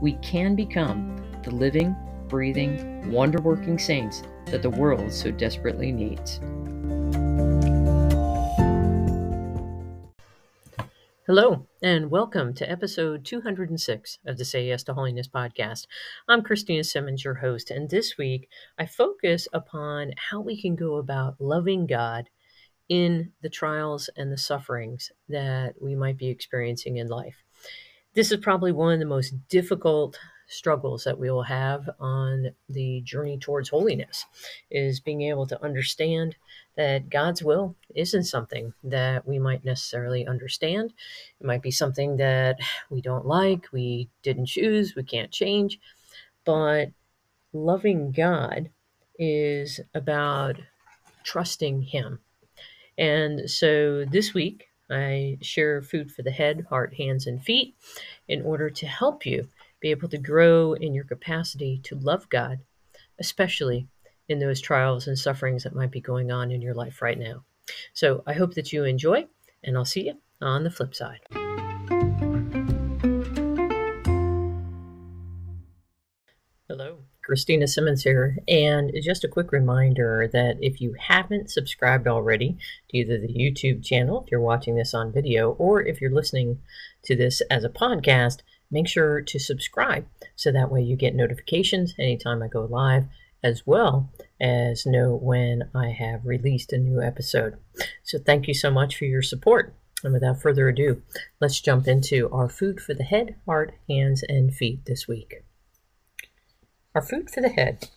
we can become the living, breathing, wonder working saints that the world so desperately needs. Hello, and welcome to episode 206 of the Say Yes to Holiness podcast. I'm Christina Simmons, your host, and this week I focus upon how we can go about loving God in the trials and the sufferings that we might be experiencing in life. This is probably one of the most difficult struggles that we will have on the journey towards holiness is being able to understand that God's will isn't something that we might necessarily understand. It might be something that we don't like, we didn't choose, we can't change. But loving God is about trusting Him. And so this week, I share food for the head, heart, hands, and feet in order to help you be able to grow in your capacity to love God, especially in those trials and sufferings that might be going on in your life right now. So I hope that you enjoy, and I'll see you on the flip side. Christina Simmons here. And just a quick reminder that if you haven't subscribed already to either the YouTube channel, if you're watching this on video, or if you're listening to this as a podcast, make sure to subscribe so that way you get notifications anytime I go live, as well as know when I have released a new episode. So thank you so much for your support. And without further ado, let's jump into our food for the head, heart, hands, and feet this week. Our food for the head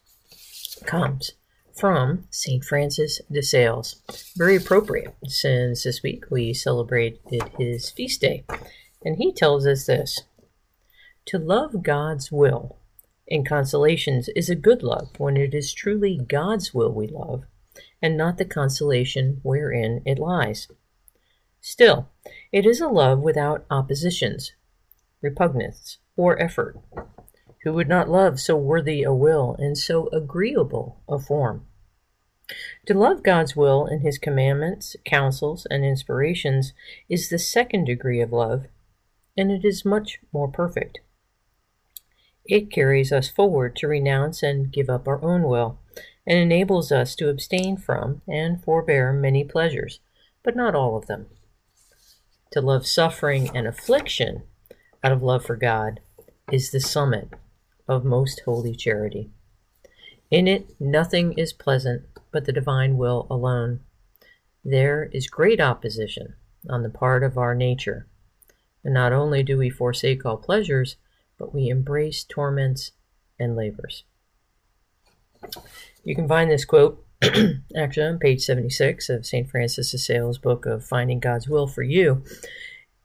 comes from St. Francis de Sales. Very appropriate since this week we celebrated his feast day. And he tells us this To love God's will in consolations is a good love when it is truly God's will we love, and not the consolation wherein it lies. Still, it is a love without oppositions, repugnance, or effort who would not love so worthy a will and so agreeable a form? To love God's will and his commandments, counsels, and inspirations is the second degree of love, and it is much more perfect. It carries us forward to renounce and give up our own will, and enables us to abstain from and forbear many pleasures, but not all of them. To love suffering and affliction out of love for God is the summit of most holy charity. In it, nothing is pleasant but the divine will alone. There is great opposition on the part of our nature. And not only do we forsake all pleasures, but we embrace torments and labors. You can find this quote actually on page 76 of St. Francis de Sales' book of Finding God's Will for You.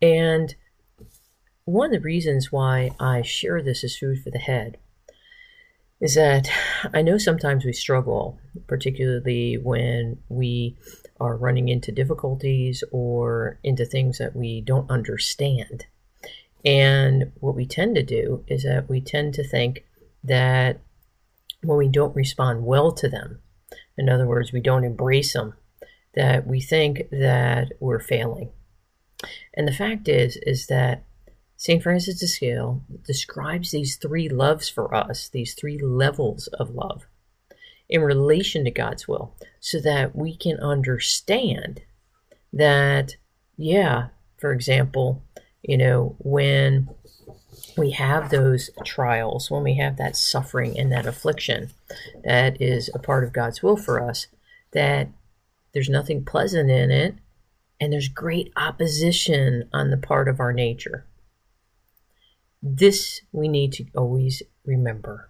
And one of the reasons why I share this as food for the head is that I know sometimes we struggle, particularly when we are running into difficulties or into things that we don't understand. And what we tend to do is that we tend to think that when we don't respond well to them, in other words, we don't embrace them, that we think that we're failing. And the fact is, is that St. Francis de Sales describes these three loves for us, these three levels of love in relation to God's will, so that we can understand that, yeah, for example, you know, when we have those trials, when we have that suffering and that affliction that is a part of God's will for us, that there's nothing pleasant in it and there's great opposition on the part of our nature. This we need to always remember.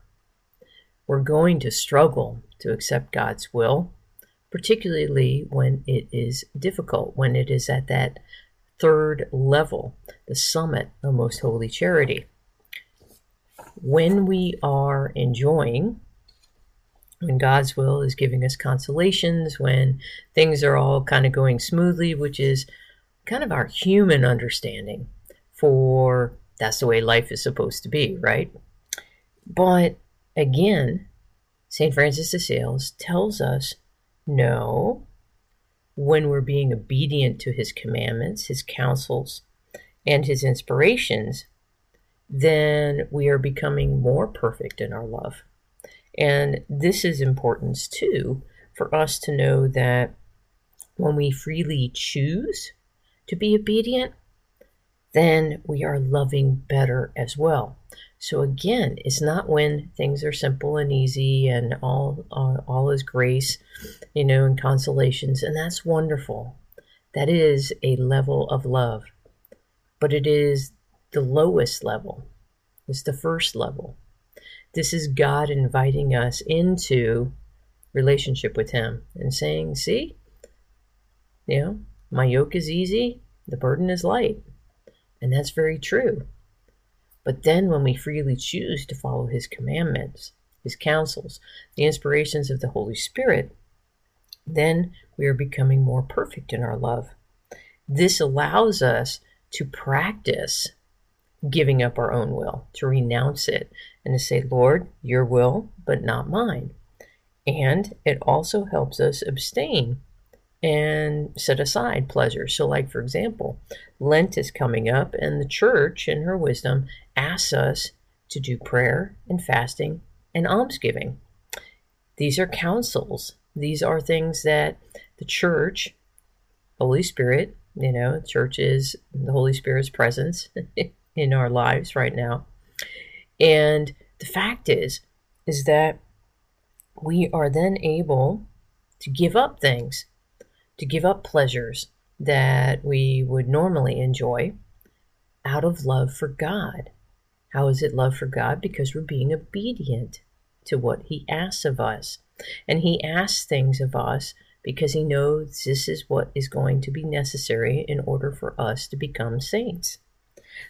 We're going to struggle to accept God's will, particularly when it is difficult, when it is at that third level, the summit of most holy charity. when we are enjoying, when God's will is giving us consolations, when things are all kind of going smoothly, which is kind of our human understanding for that's the way life is supposed to be, right? But again, St. Francis de Sales tells us no, when we're being obedient to his commandments, his counsels, and his inspirations, then we are becoming more perfect in our love. And this is importance too for us to know that when we freely choose to be obedient, then we are loving better as well. So again, it's not when things are simple and easy and all uh, all is grace, you know, and consolations, and that's wonderful. That is a level of love, but it is the lowest level. It's the first level. This is God inviting us into relationship with Him and saying, "See, you know, my yoke is easy, the burden is light." And that's very true. But then when we freely choose to follow his commandments, his counsels, the inspirations of the Holy Spirit, then we are becoming more perfect in our love. This allows us to practice giving up our own will, to renounce it, and to say, Lord, your will, but not mine. And it also helps us abstain and set aside pleasure. So, like for example, Lent is coming up, and the church, in her wisdom, asks us to do prayer and fasting and almsgiving. These are counsels. These are things that the church, Holy Spirit, you know, church is the Holy Spirit's presence in our lives right now. And the fact is, is that we are then able to give up things to give up pleasures that we would normally enjoy out of love for God. How is it love for God? Because we're being obedient to what He asks of us. And He asks things of us because He knows this is what is going to be necessary in order for us to become saints.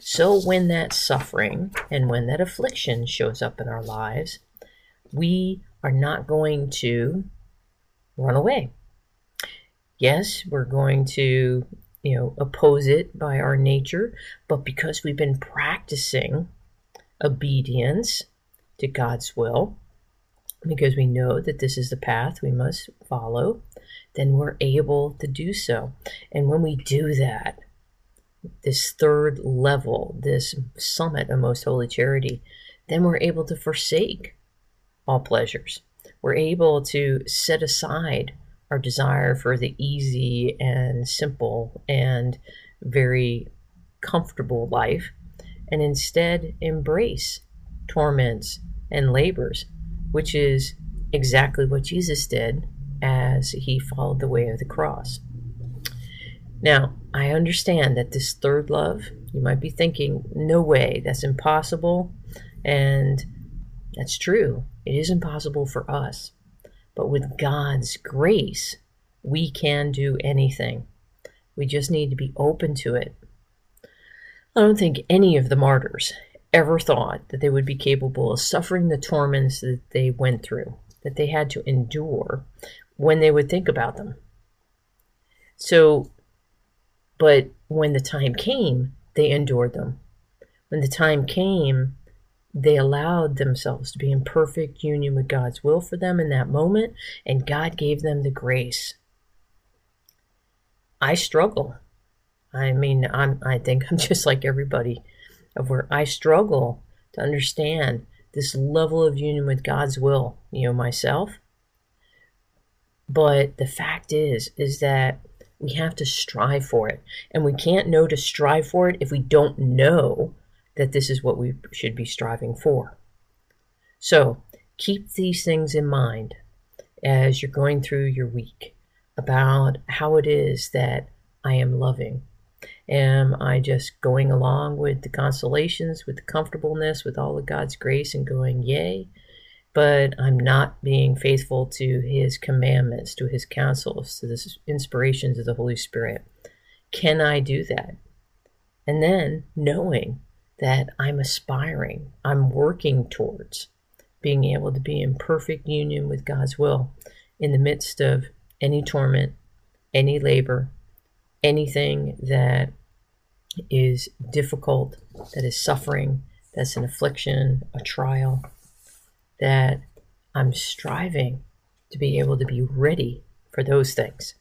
So when that suffering and when that affliction shows up in our lives, we are not going to run away. Yes, we're going to, you know, oppose it by our nature, but because we've been practicing obedience to God's will, because we know that this is the path we must follow, then we're able to do so. And when we do that, this third level, this summit of most holy charity, then we're able to forsake all pleasures. We're able to set aside our desire for the easy and simple and very comfortable life, and instead embrace torments and labors, which is exactly what Jesus did as he followed the way of the cross. Now, I understand that this third love, you might be thinking, no way, that's impossible. And that's true. It is impossible for us. But with God's grace, we can do anything. We just need to be open to it. I don't think any of the martyrs ever thought that they would be capable of suffering the torments that they went through, that they had to endure when they would think about them. So, but when the time came, they endured them. When the time came, they allowed themselves to be in perfect union with God's will for them in that moment, and God gave them the grace. I struggle. I mean, I'm, I think I'm just like everybody, of where I struggle to understand this level of union with God's will, you know, myself. But the fact is, is that we have to strive for it. And we can't know to strive for it if we don't know that this is what we should be striving for. So keep these things in mind as you're going through your week about how it is that I am loving. Am I just going along with the consolations, with the comfortableness, with all of God's grace and going, yay? But I'm not being faithful to His commandments, to His counsels, to the inspirations of the Holy Spirit. Can I do that? And then knowing that I'm aspiring, I'm working towards being able to be in perfect union with God's will in the midst of any torment, any labor, anything that is difficult, that is suffering, that's an affliction, a trial, that I'm striving to be able to be ready for those things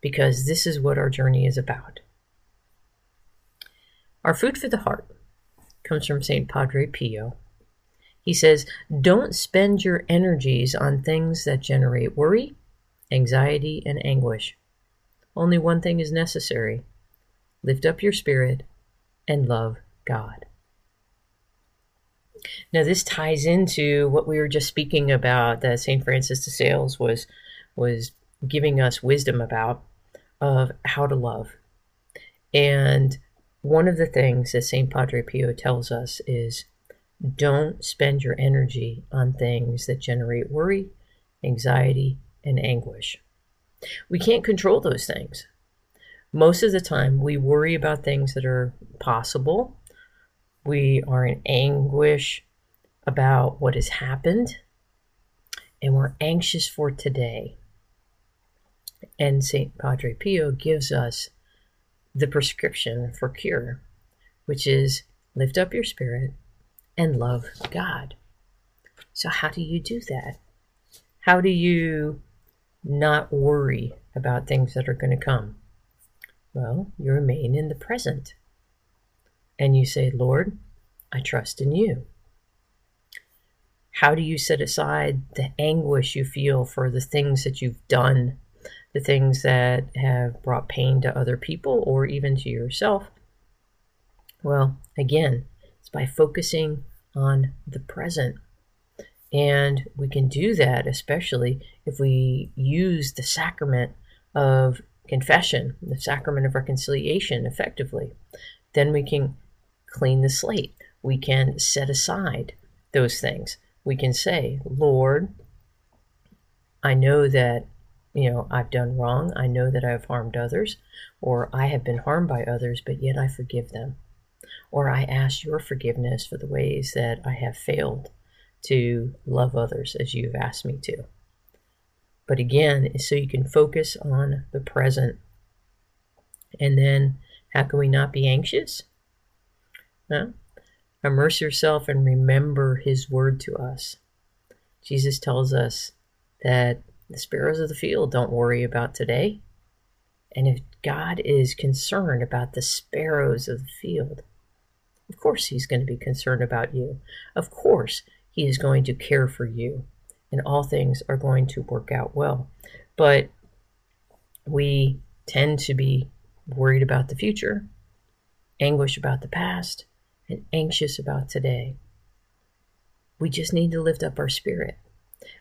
because this is what our journey is about. Our food for the heart comes from St. Padre Pio. He says, Don't spend your energies on things that generate worry, anxiety, and anguish. Only one thing is necessary lift up your spirit and love God. Now, this ties into what we were just speaking about that St. Francis de Sales was, was giving us wisdom about of how to love. And one of the things that St. Padre Pio tells us is don't spend your energy on things that generate worry, anxiety, and anguish. We can't control those things. Most of the time, we worry about things that are possible. We are in anguish about what has happened, and we're anxious for today. And St. Padre Pio gives us the prescription for cure, which is lift up your spirit and love God. So, how do you do that? How do you not worry about things that are going to come? Well, you remain in the present and you say, Lord, I trust in you. How do you set aside the anguish you feel for the things that you've done the things that have brought pain to other people or even to yourself? Well, again, it's by focusing on the present. And we can do that especially if we use the sacrament of confession, the sacrament of reconciliation effectively. Then we can clean the slate. We can set aside those things. We can say, Lord, I know that you know, I've done wrong. I know that I've harmed others, or I have been harmed by others, but yet I forgive them. Or I ask your forgiveness for the ways that I have failed to love others as you've asked me to. But again, so you can focus on the present. And then, how can we not be anxious? Huh? Immerse yourself and remember his word to us. Jesus tells us that the sparrows of the field don't worry about today. And if God is concerned about the sparrows of the field, of course He's going to be concerned about you. Of course He is going to care for you. And all things are going to work out well. But we tend to be worried about the future, anguish about the past, and anxious about today. We just need to lift up our spirit.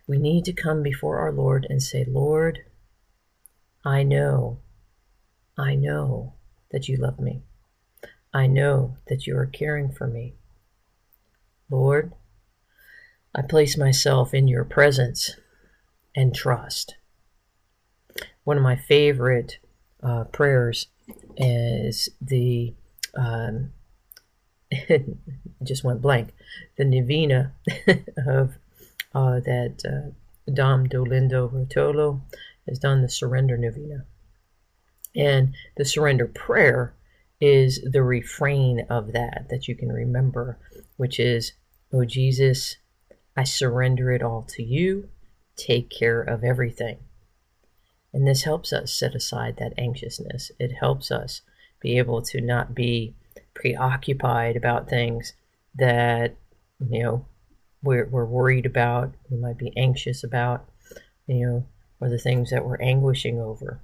We need to come before our Lord and say, Lord, I know, I know that you love me. I know that you are caring for me. Lord, I place myself in your presence and trust. One of my favorite uh, prayers is the, um, just went blank, the Novena of uh, that uh, Dom Dolindo Ruotolo has done the Surrender Novena. And the surrender prayer is the refrain of that that you can remember, which is, Oh Jesus, I surrender it all to you. Take care of everything. And this helps us set aside that anxiousness. It helps us be able to not be preoccupied about things that, you know, we're, we're worried about, we might be anxious about, you know, or the things that we're anguishing over.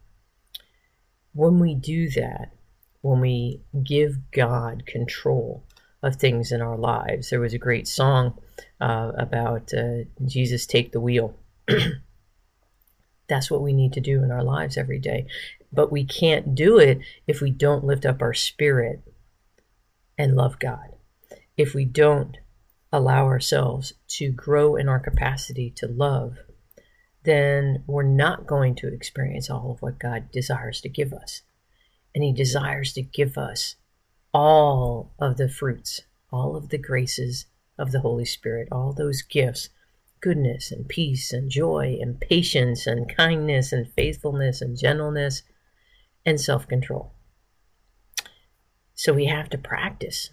When we do that, when we give God control of things in our lives, there was a great song uh, about uh, Jesus take the wheel. That's what we need to do in our lives every day. But we can't do it if we don't lift up our spirit and love God. If we don't allow ourselves to grow in our capacity to love, then we're not going to experience all of what God desires to give us. And He desires to give us all of the fruits all of the graces of the Holy Spirit, all those gifts goodness and peace and joy and patience and kindness and faithfulness and gentleness and self control. So we have to practice.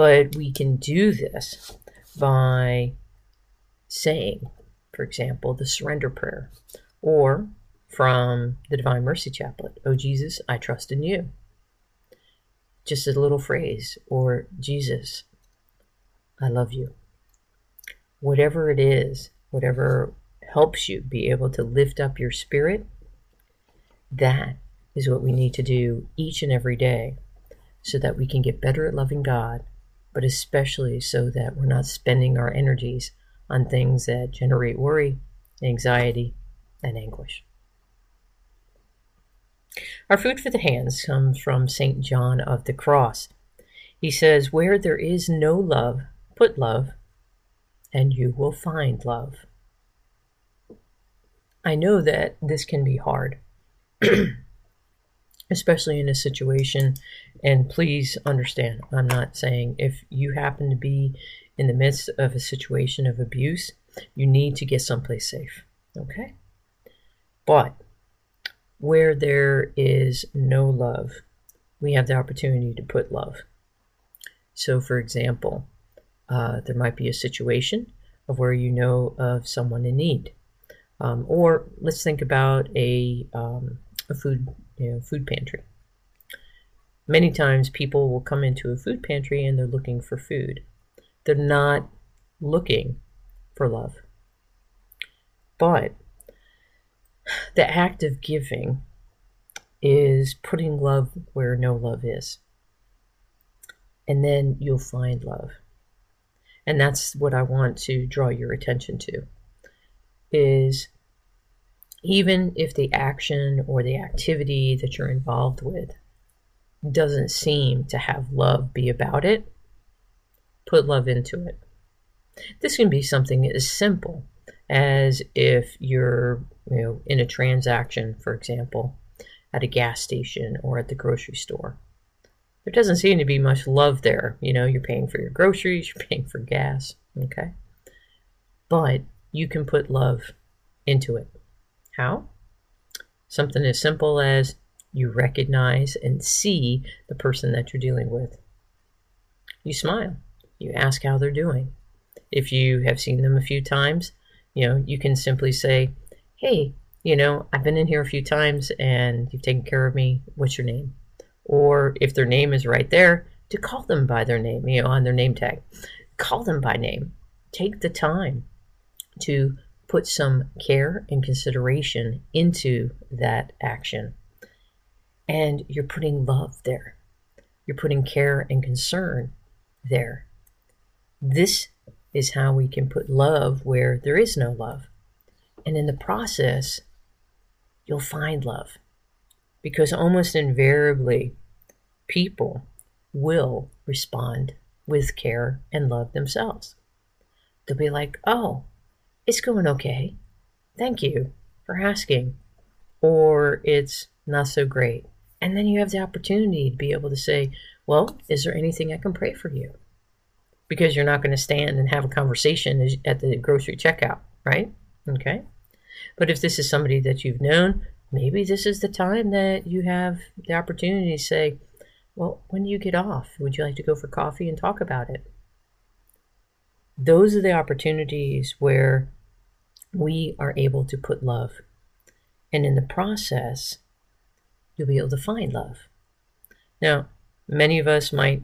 But we can do this by saying, for example, the surrender prayer, or from the Divine Mercy Chaplet, Oh Jesus, I trust in you. Just a little phrase, or Jesus, I love you. Whatever it is, whatever helps you be able to lift up your spirit, that is what we need to do each and every day so that we can get better at loving God, but especially so that we're not spending our energies on things that generate worry, anxiety, and anguish. Our food for the hands comes from St. John of the Cross. He says, Where there is no love, put love, and you will find love. I know that this can be hard, especially in a situation, and please understand, I'm not saying if you happen to be in the midst of a situation of abuse, you need to get someplace safe, okay? But where there is no love, we have the opportunity to put love. So, for example, uh, there might be a situation of where you know of someone in need. Um, or let's think about a, um, a food, you know, food pantry. Many times people will come into a food pantry and they're looking for food. They're not looking for love. But the act of giving is putting love where no love is. And then you'll find love. And that's what I want to draw your attention to is even if the action or the activity that you're involved with doesn't seem to have love be about it, put love into it. This can be something as simple as if you're you know in a transaction, for example, at a gas station or at the grocery store there doesn't seem to be much love there. You know, you're paying for your groceries, you're paying for gas, okay? But you can put love into it. How? Something as simple as you recognize and see the person that you're dealing with. You smile. You ask how they're doing. If you have seen them a few times, you know, you can simply say, Hey, you know, I've been in here a few times and you've taken care of me. What's your name? or if their name is right there, to call them by their name, you know, on their name tag. Call them by name. Take the time to put some care and consideration into that action. And you're putting love there. You're putting care and concern there. This is how we can put love where there is no love. And in the process, you'll find love. Because almost invariably, people will respond with care and love themselves. They'll be like, oh, it's going okay. Thank you for asking. Or it's not so great. And then you have the opportunity to be able to say, well, is there anything I can pray for you? Because you're not going to stand and have a conversation at the grocery checkout, right? Okay. But if this is somebody that you've known, maybe this is the time that you have the opportunity to say, well, when do you get off? Would you like to go for coffee and talk about it? Those are the opportunities where we are able to put love. And in the process, you'll be able to find love. Now, many of us might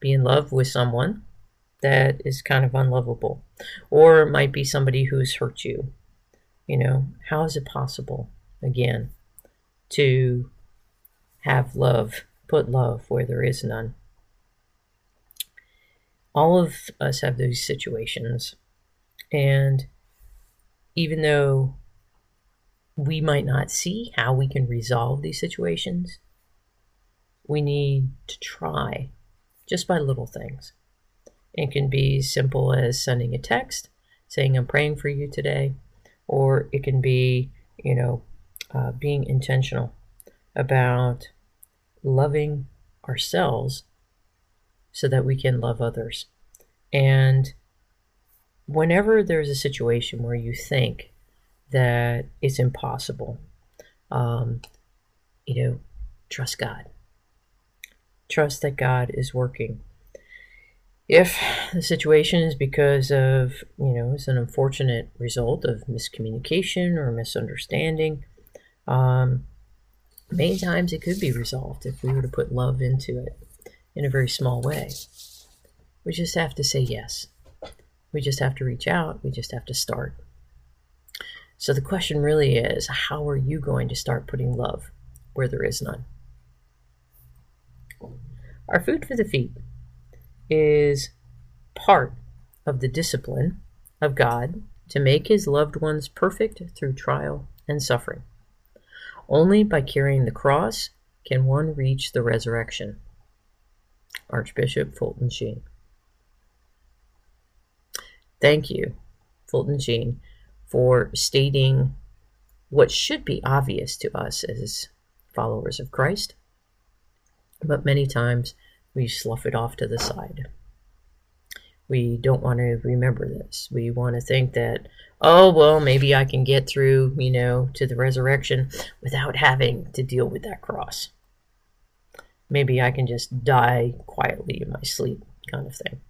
be in love with someone that is kind of unlovable, or it might be somebody who's hurt you. You know, how is it possible, again, to have love put love where there is none. All of us have those situations. And even though we might not see how we can resolve these situations, we need to try just by little things. It can be simple as sending a text saying, I'm praying for you today, or it can be, you know, uh, being intentional about loving ourselves so that we can love others. And whenever there's a situation where you think that it's impossible, um, you know, trust God. Trust that God is working. If the situation is because of, you know, it's an unfortunate result of miscommunication or misunderstanding, um, many times it could be resolved if we were to put love into it in a very small way. We just have to say yes. We just have to reach out. We just have to start. So the question really is how are you going to start putting love where there is none? Our food for the feet is part of the discipline of God to make his loved ones perfect through trial and suffering. Only by carrying the cross can one reach the resurrection. Archbishop Fulton Sheen. Thank you, Fulton Sheen, for stating what should be obvious to us as followers of Christ, but many times we slough it off to the side. We don't want to remember this. We want to think that, oh, well, maybe I can get through, you know, to the resurrection without having to deal with that cross. Maybe I can just die quietly in my sleep, kind of thing.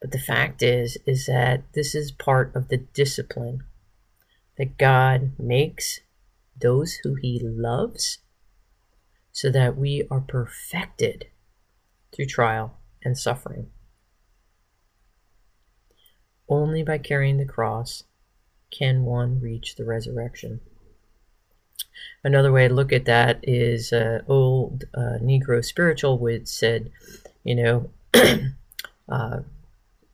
But the fact is, is that this is part of the discipline that God makes those who He loves so that we are perfected through trial and suffering. Only by carrying the cross can one reach the resurrection. Another way to look at that is uh, old uh, Negro spiritual which said, you know, uh,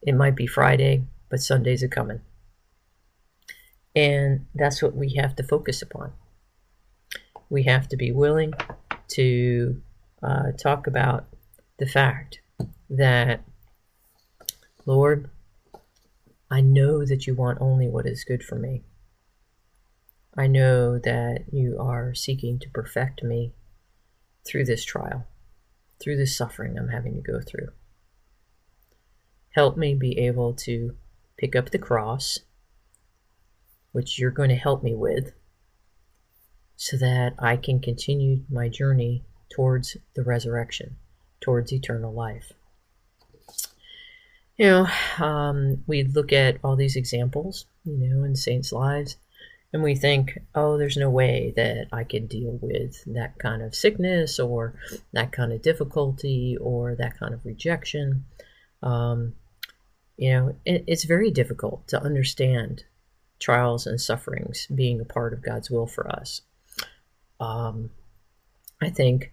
it might be Friday, but Sundays are coming. And that's what we have to focus upon. We have to be willing to uh, talk about the fact that, Lord, I know that you want only what is good for me. I know that you are seeking to perfect me through this trial, through this suffering I'm having to go through. Help me be able to pick up the cross, which you're going to help me with, so that I can continue my journey towards the resurrection, towards eternal life. You know, um, we look at all these examples, you know, in saints' lives, and we think, oh, there's no way that I can deal with that kind of sickness or that kind of difficulty or that kind of rejection. Um, you know, it, it's very difficult to understand trials and sufferings being a part of God's will for us. Um, I think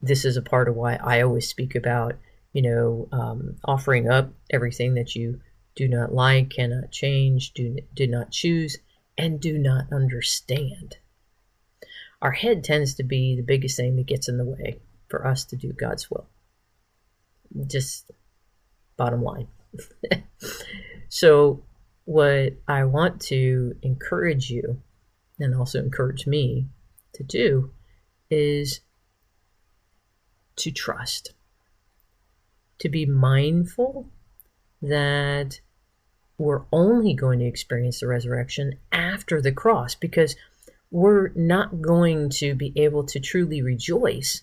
this is a part of why I always speak about, you know, um, offering up everything that you do not like, cannot change, do, do not choose, and do not understand. Our head tends to be the biggest thing that gets in the way for us to do God's will. Just bottom line. so, what I want to encourage you and also encourage me to do is to trust, to be mindful that we're only going to experience the resurrection after the cross because we're not going to be able to truly rejoice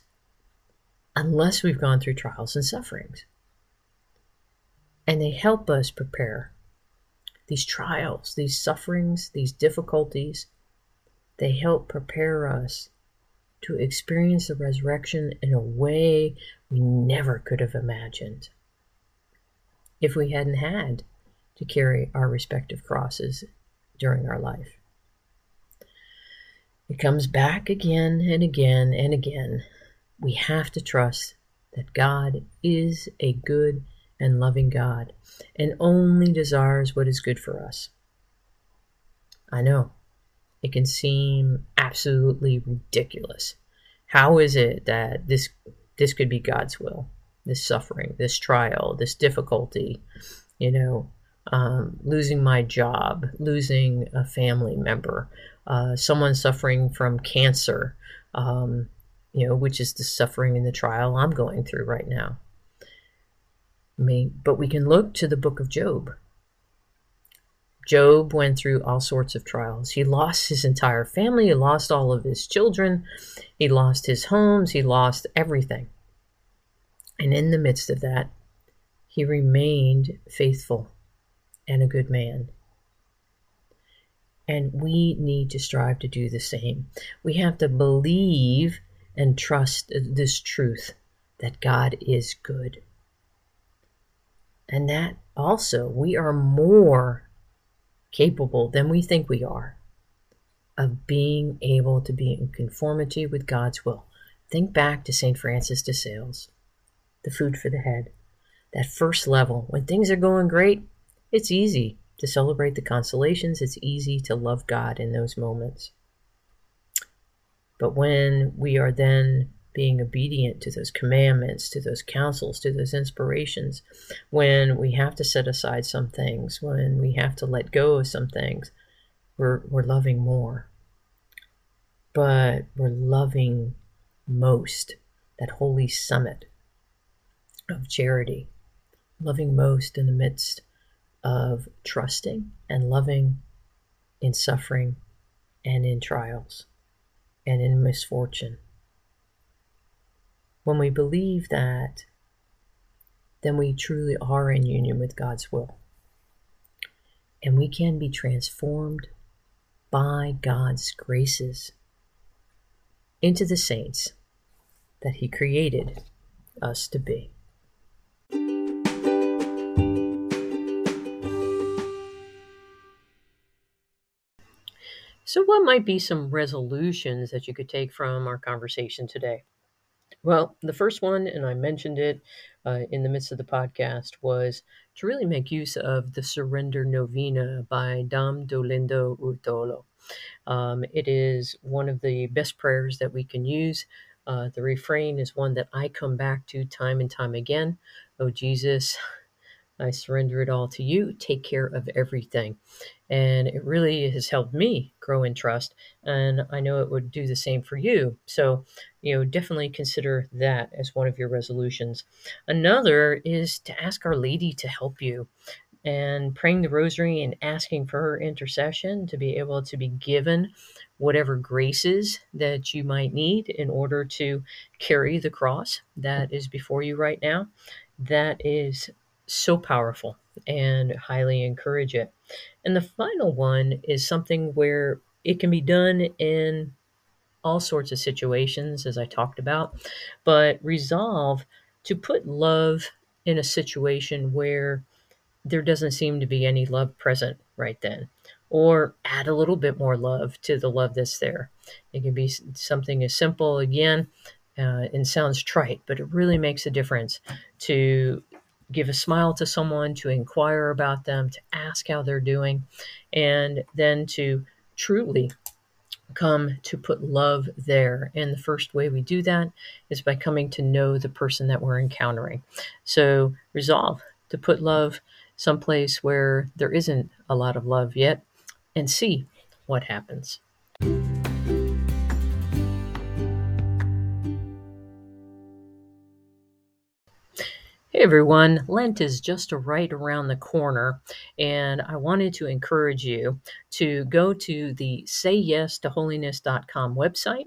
unless we've gone through trials and sufferings and they help us prepare. These trials, these sufferings, these difficulties, they help prepare us to experience the resurrection in a way we never could have imagined if we hadn't had to carry our respective crosses during our life. It comes back again and again and again. We have to trust that God is a good and loving God and only desires what is good for us. I know it can seem absolutely ridiculous. How is it that this this could be God's will? This suffering, this trial, this difficulty, you know, um, losing my job, losing a family member, uh, someone suffering from cancer, um, you know, which is the suffering and the trial I'm going through right now but we can look to the book of Job. Job went through all sorts of trials. He lost his entire family, he lost all of his children, he lost his homes, he lost everything. And in the midst of that, he remained faithful and a good man. And we need to strive to do the same. We have to believe and trust this truth that God is good. And that also, we are more capable than we think we are of being able to be in conformity with God's will. Think back to St. Francis de Sales, the food for the head. That first level, when things are going great, it's easy to celebrate the consolations. It's easy to love God in those moments. But when we are then being obedient to those commandments, to those counsels, to those inspirations, when we have to set aside some things, when we have to let go of some things, we're, we're loving more. But we're loving most that holy summit of charity, loving most in the midst of trusting and loving in suffering and in trials and in misfortune. When we believe that, then we truly are in union with God's will. And we can be transformed by God's graces into the saints that He created us to be. So, what might be some resolutions that you could take from our conversation today? Well, the first one, and I mentioned it uh, in the midst of the podcast, was to really make use of the Surrender Novena by Dom Dolindo Ruotolo. Um, it is one of the best prayers that we can use. Uh, the refrain is one that I come back to time and time again. Oh, Jesus, I surrender it all to you. Take care of everything. And it really has helped me grow in trust. And I know it would do the same for you. So, you know, definitely consider that as one of your resolutions. Another is to ask Our Lady to help you and praying the rosary and asking for her intercession to be able to be given whatever graces that you might need in order to carry the cross that is before you right now. That is so powerful and highly encourage it. And the final one is something where it can be done in all sorts of situations, as I talked about, but resolve to put love in a situation where there doesn't seem to be any love present right then, or add a little bit more love to the love that's there. It can be something as simple, again, uh, and sounds trite, but it really makes a difference to give a smile to someone, to inquire about them, to ask how they're doing, and then to truly come to put love there. And the first way we do that is by coming to know the person that we're encountering. So resolve to put love someplace where there isn't a lot of love yet and see what happens. Hey everyone, Lent is just right around the corner, and I wanted to encourage you to go to the sayyestoholiness.com website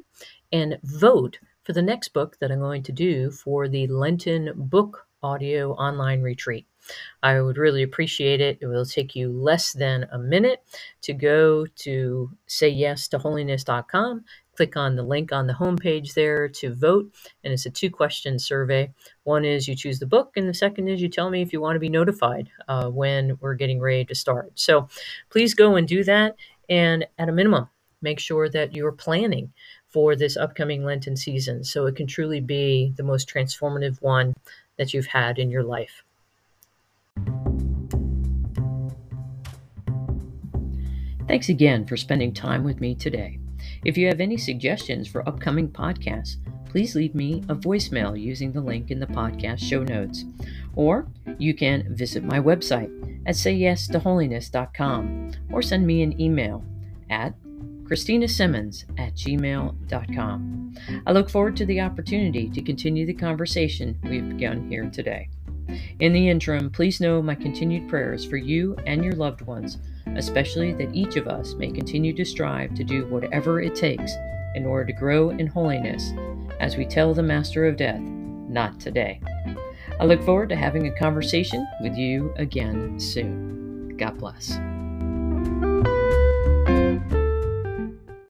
and vote for the next book that I'm going to do for the Lenten book audio online retreat. I would really appreciate it. It will take you less than a minute to go to sayyestoholiness.com, click on the link on the homepage there to vote, and it's a two question survey. One is you choose the book, and the second is you tell me if you want to be notified uh, when we're getting ready to start. So please go and do that. And at a minimum, make sure that you're planning for this upcoming Lenten season so it can truly be the most transformative one that you've had in your life. Thanks again for spending time with me today. If you have any suggestions for upcoming podcasts, please leave me a voicemail using the link in the podcast show notes. Or you can visit my website at sayyestoholiness.com or send me an email at christinasimmons at gmail.com. I look forward to the opportunity to continue the conversation we've begun here today. In the interim, please know my continued prayers for you and your loved ones, especially that each of us may continue to strive to do whatever it takes in order to grow in holiness as we tell the Master of Death, not today. I look forward to having a conversation with you again soon. God bless.